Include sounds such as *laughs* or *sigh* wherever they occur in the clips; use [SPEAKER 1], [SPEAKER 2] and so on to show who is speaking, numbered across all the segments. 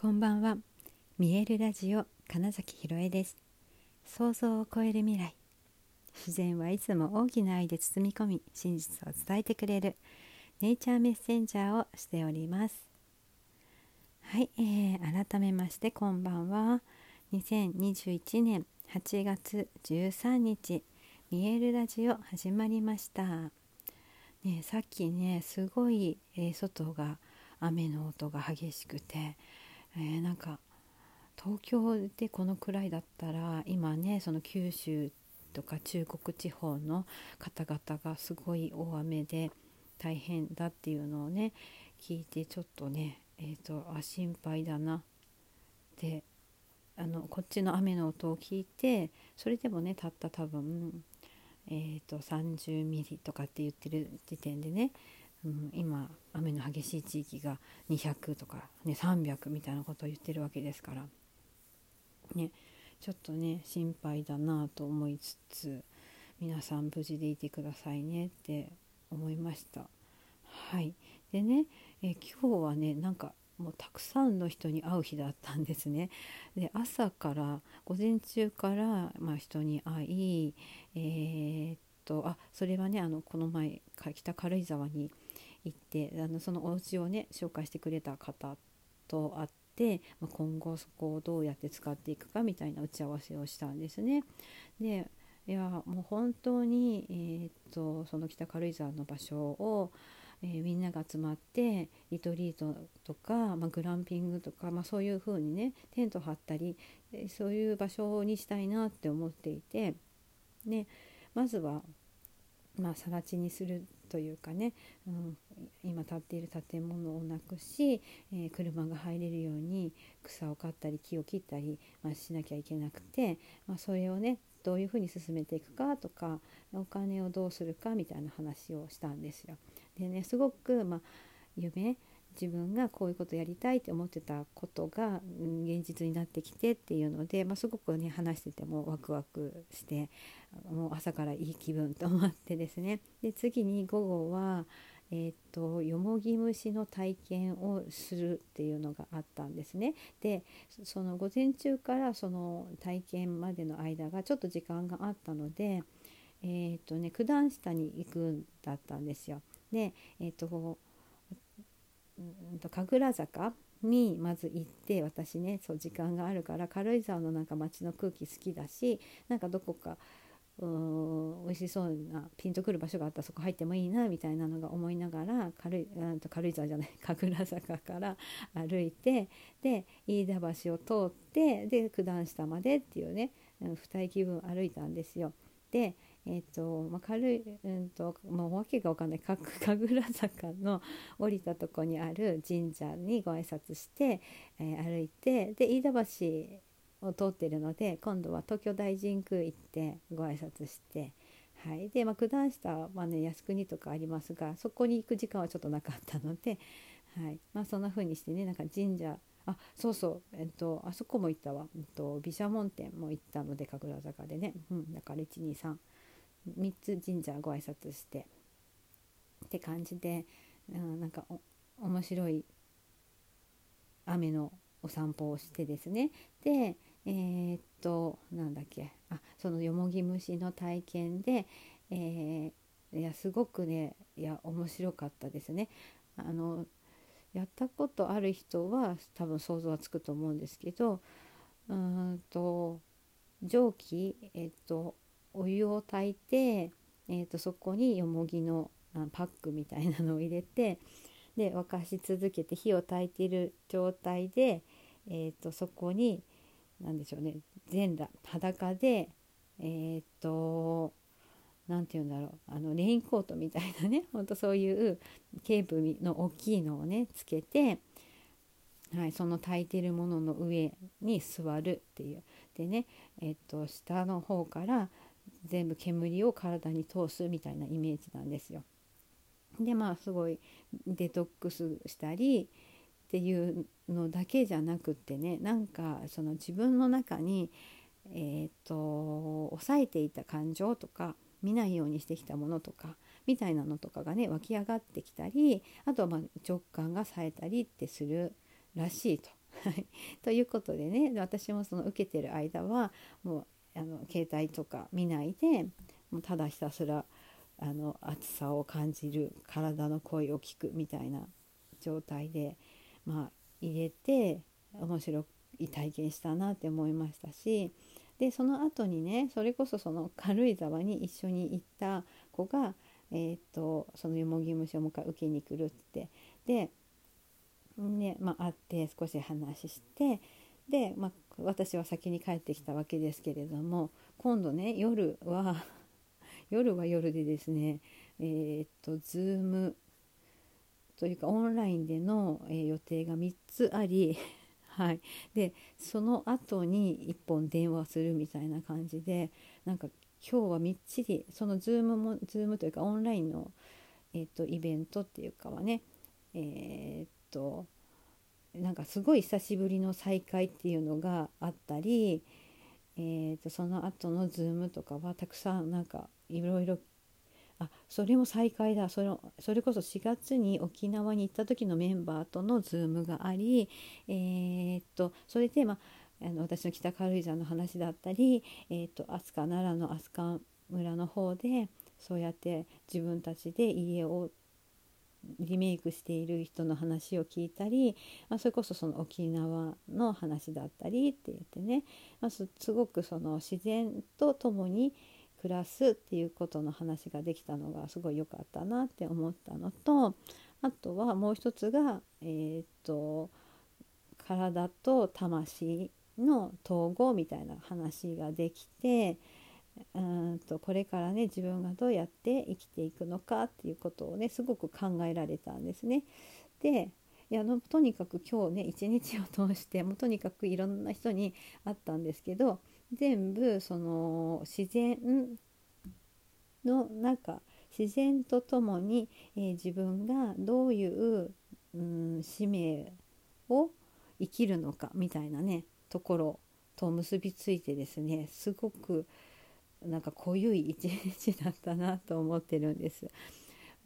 [SPEAKER 1] こんばんは。見えるラジオ金崎ひろえです。想像を超える未来。自然はいつも大きな愛で包み込み真実を伝えてくれるネイチャーメッセンジャーをしております。はい、えー、改めましてこんばんは。2021年8月13日見えるラジオ始まりました。ねさっきねすごい、えー、外が雨の音が激しくてえー、なんか東京でこのくらいだったら今ねその九州とか中国地方の方々がすごい大雨で大変だっていうのをね聞いてちょっとねえーと、あ心配だな。ってあのこっちの雨の音を聞いてそれでもねたった多分、えーと30ミリとかって言ってる時点でねうん、今雨の激しい地域が200とか、ね、300みたいなことを言ってるわけですから、ね、ちょっとね心配だなと思いつつ皆さん無事でいてくださいねって思いました。はいでねえ今日はねなんかもうたくさんの人に会う日だったんですね。で朝から午前中から、まあ、人に会い、えー、っとあそれはねあのこの前北軽井沢に行ってあのそのお家をね紹介してくれた方と会って、まあ、今後そこをどうやって使っていくかみたいな打ち合わせをしたんですね。でいやもう本当に、えー、っとその北軽井沢の場所を、えー、みんなが集まってリトリートとか、まあ、グランピングとか、まあ、そういう風にねテント張ったりそういう場所にしたいなって思っていて、ね、まずは、まあ、更地にするというかね、うん、今建っている建物をなくし、えー、車が入れるように草を刈ったり木を切ったり、まあ、しなきゃいけなくて、まあ、それをねどういうふうに進めていくかとかお金をどうするかみたいな話をしたんですよ。でねすごく、まあ、夢自分がこういうことやりたいって思ってたことが、現実になってきてっていうので、まあ、すごくね話しててもワクワクしてもう朝からいい気分と思ってですねで次に午後は、えーと、よもぎ虫の体験をするっていうのがあったんですね。でその午前中からその体験までの間がちょっと時間があったので、えーとね、九段下に行くんだったんですよ。で、えーとと神楽坂にまず行って私ねそう時間があるから軽井沢のなんか街の空気好きだしなんかどこかうん美味しそうなピンとくる場所があったらそこ入ってもいいなみたいなのが思いながら軽いと軽井沢じゃない *laughs* 神楽坂から歩いてで飯田橋を通ってで九段下までっていうね二駅分歩いたんですよ。でえーとまあ、軽い、うんともう訳が分かんない。*laughs* 神楽坂の降りたとこにある神社にご挨拶して、えー、歩いてで飯田橋を通ってるので今度は東京大神宮行ってご挨拶して、はい。でまあ、九段下はね靖国とかありますがそこに行く時間はちょっとなかったので、はい。まあ、そんな風にしてねなんか神社あそうそう。えっとあそこも行ったわ、えっと、毘沙門天も行ったので神楽坂でね、うん、だから123 3つ神社ご挨拶してって感じで、うん、なんか面白い雨のお散歩をしてですねでえー、っとなんだっけあそのよもぎ虫の体験で、えー、いやすごくねいや面白かったですね。あのやったことある人は多分想像はつくと思うんですけどうんと蒸気、えっと、お湯を炊いて、えっと、そこによもぎのパックみたいなのを入れてで沸かし続けて火を焚いている状態で、えっと、そこに何でしょうね全裸裸でえー、と何て言うんだろうあのレインコートみたいなね *laughs* ほんとそういうケープの大きいのをねつけて、はい、その炊いてるものの上に座るっていう。でねえっと下の方から全部煙を体に通すみたいなイメージなんですよ。でまあすごいデトックスしたりっていうのだけじゃなくってねなんかその自分の中に、えーと、抑えていた感情とか見ないようにしてきたものとかみたいなのとかがね湧き上がってきたりあとはま直感が冴えたりってするらしいと。ということでね私もその受けてる間はもうあの携帯とか見ないでただひたすらあの暑さを感じる体の声を聞くみたいな状態で、まあ、入れて面白い体験したなって思いましたしでその後にねそれこそその軽井沢に一緒に行った子が、えーと、そのよもぎ虫をもう一回受けに来るってで、ねまあ、会って少し話してで、まあ、私は先に帰ってきたわけですけれども今度ね夜は *laughs* 夜は夜でですねえー、っと Zoom というかオンラインでの、えー、予定が3つあり *laughs* はい、でその後に1本電話するみたいな感じでなんか今日はみっちりその Zoom も Zoom というかオンラインの、えーと、イベントっていうかはねえー、っとなんかすごい久しぶりの再会っていうのがあったり、えーと、その後の Zoom とかはたくさんなんかいろいろあそれも再会だ。それそれこそ4月に沖縄に行った時のメンバーとの Zoom があり、えー、っとそれで、まあ、あの私の北軽井沢の話だったり、えー、と飛鳥奈良の飛鳥村の方でそうやって自分たちで家をリメイクしている人の話を聞いたり、まあ、それこそその沖縄の話だったりって言ってね、まあ、すごくその自然と共に暮らすっていうことの話ができたのがすごい良かったなって思ったのとあとはもう一つが、えー、っと体と魂の統合みたいな話ができてうんとこれからね自分がどうやって生きていくのかっていうことをねすごく考えられたんですね。でいやのとにかく今日ね一日を通してもうとにかくいろんな人に会ったんですけど全部その自然の中自然とともに、えー、自分がどういう、うん、使命を生きるのかみたいなねところと結びついてですねすごくなんか濃ゆい一日だったなと思ってるんです。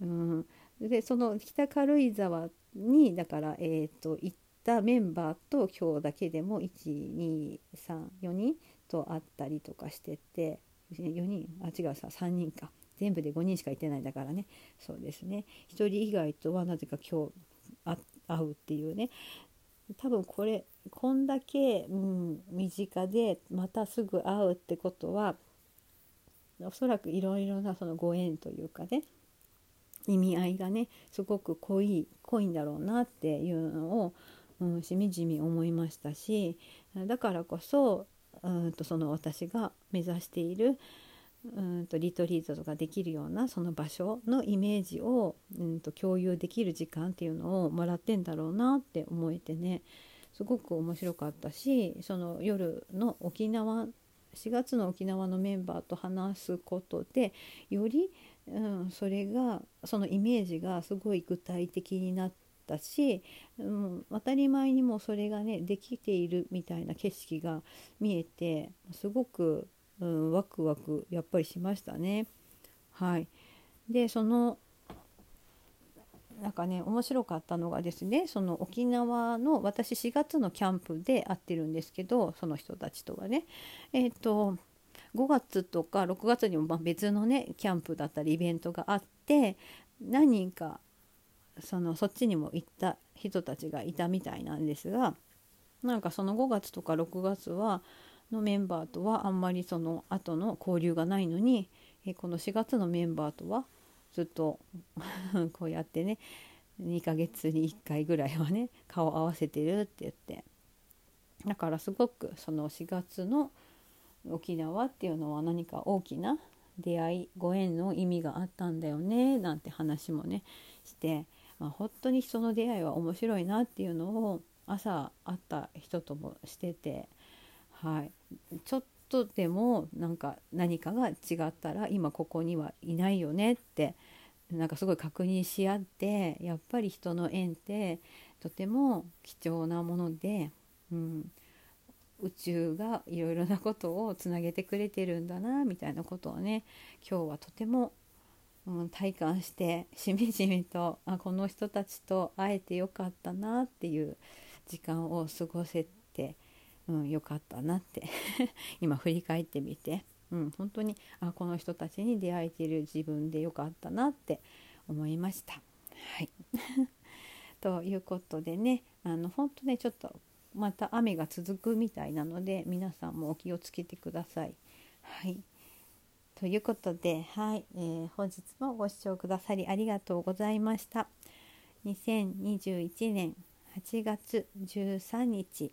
[SPEAKER 1] うん、でその北軽井沢にだから、えーと、行ったメンバーと今日だけでも1234人と会ったりとかしてて4人？あ違うさ3人か。全部で5人しかいてないだからね。そうですね。1人以外とはなぜか今日会うっていうね。多分これこんだけ、うん、身近でまたすぐ会うってことはおそらくいろいろなそのご縁というかね意味合いがねすごく濃い濃いんだろうなっていうのを、うん、しみじみ思いましたしだからこそうんとその私が目指しているうんとリトリートとかできるようなその場所のイメージをうんと共有できる時間っていうのをもらってんだろうなって思えてねすごく面白かったしその夜の沖縄4月の沖縄のメンバーと話すことでより、うん、それがそのイメージがすごい具体的になったし、うん、当たり前にもそれがねできているみたいな景色が見えてすごく、うん、ワクワクやっぱりしましたね。はい、でそのなんかね面白かったのがですねその沖縄の私4月のキャンプで会ってるんですけどその人たちとはね。えっ、と5月とか6月にもま別のねキャンプだったりイベントがあって何人かそのそっちにも行った人たちがいたみたいなんですがなんかその5月とか6月はのメンバーとはあんまりその後の交流がないのにえこの4月のメンバーとはずっとこうやってね2ヶ月に1回ぐらいはね顔合わせてるって言って。だからすごくその4月の沖縄っていうのは何か大きな出会いご縁の意味があったんだよねなんて話もねして、まあ、本当にその出会いは面白いなっていうのを朝会った人ともしてて、はい、ちょっとでもなんか何かが違ったら今ここにはいないよねってなんかすごい確認し合ってやっぱり人の縁ってとても貴重なもので、うん、宇宙がいろいろなことをつなげてくれてるんだなみたいなことをね今日はとても、うん、体感してしみじみとあこの人たちと会えてよかったなっていう時間を過ごせて、うん、よかったなって *laughs* 今振り返ってみて、うん、本当にあこの人たちに出会えてる自分でよかったなって思いました。はい *laughs* ということでねあの本当ねちょっとまた雨が続くみたいなので皆さんもお気をつけてください。はいということで、はいえー、本日もご視聴くださりありがとうございました。2021年8月13日